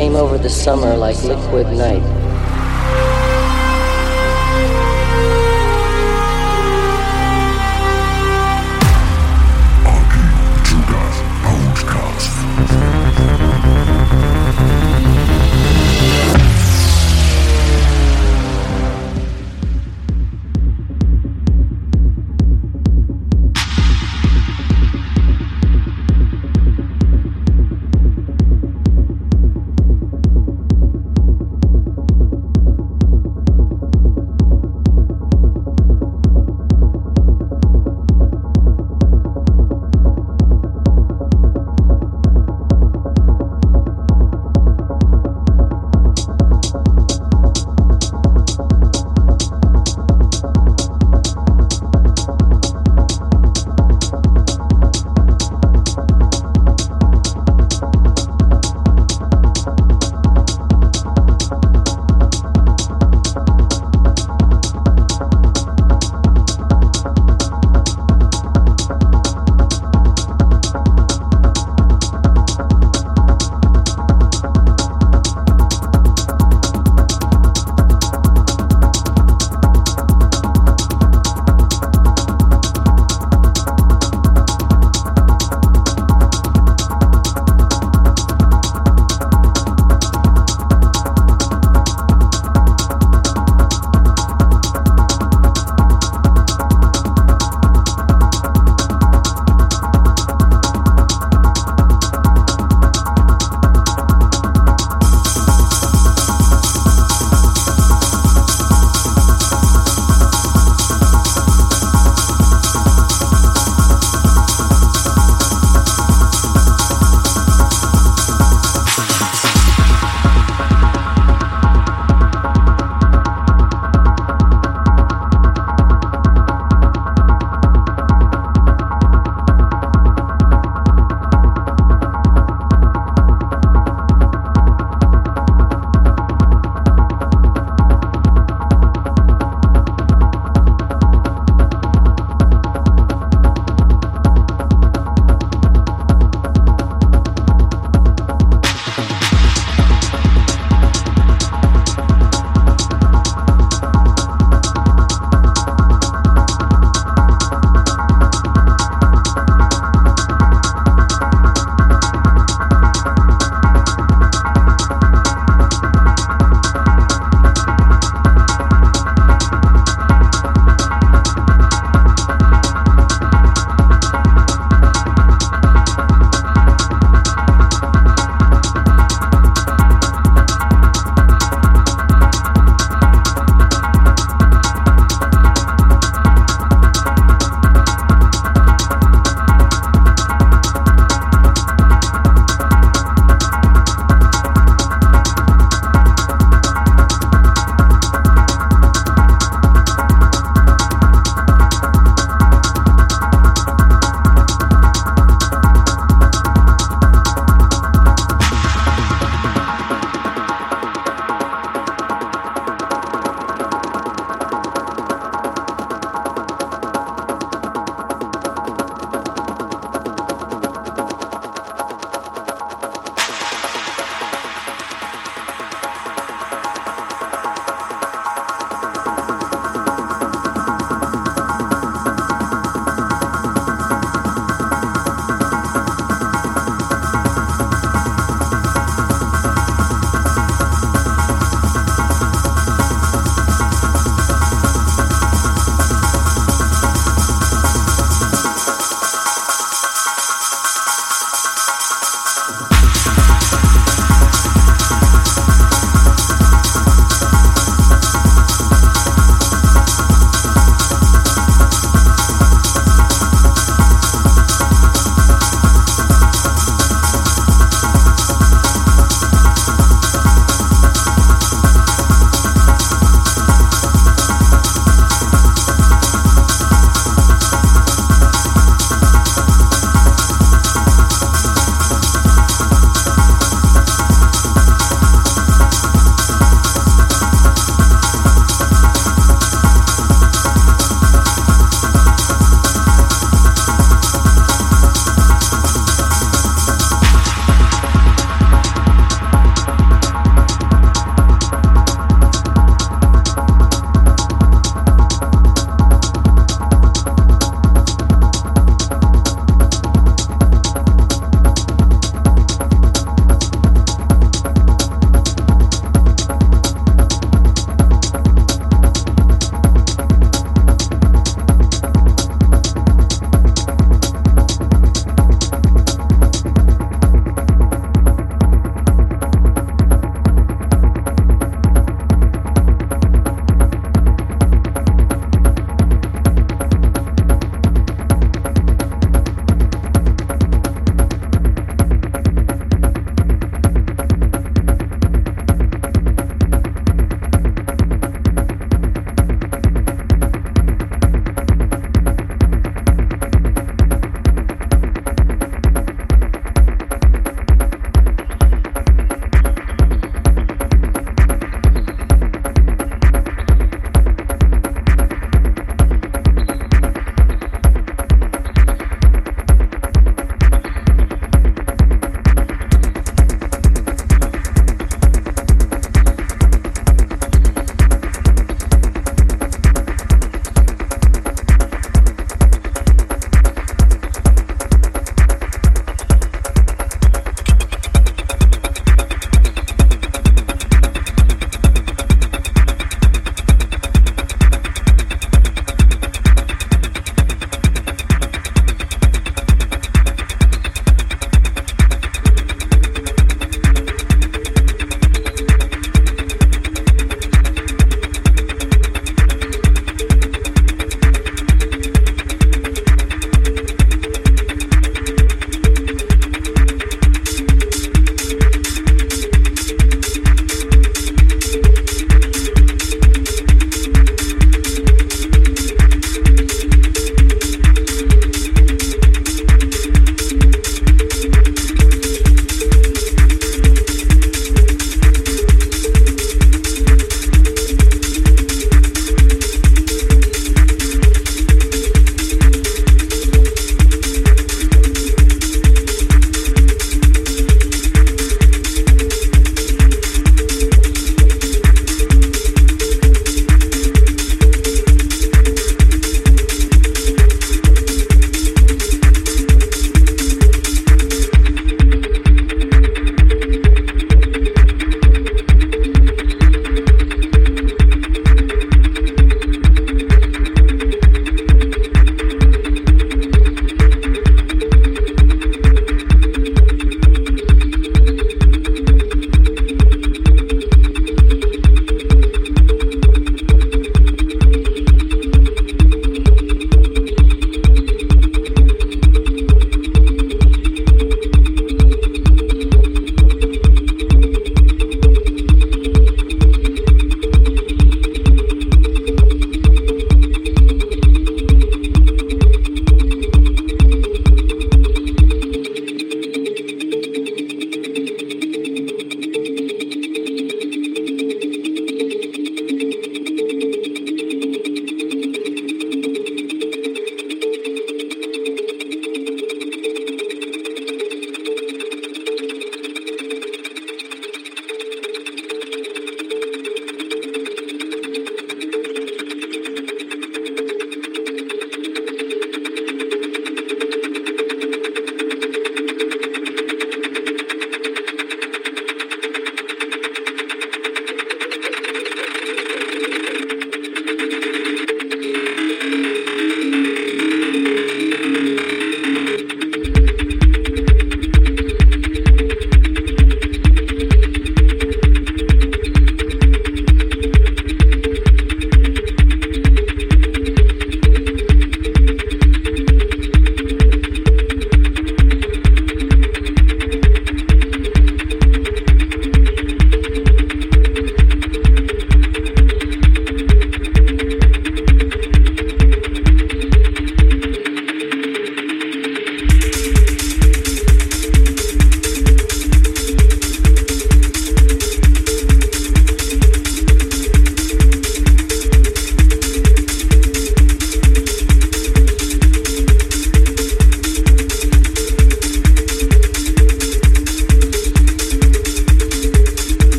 came over the summer like liquid night.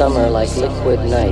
Summer like liquid night.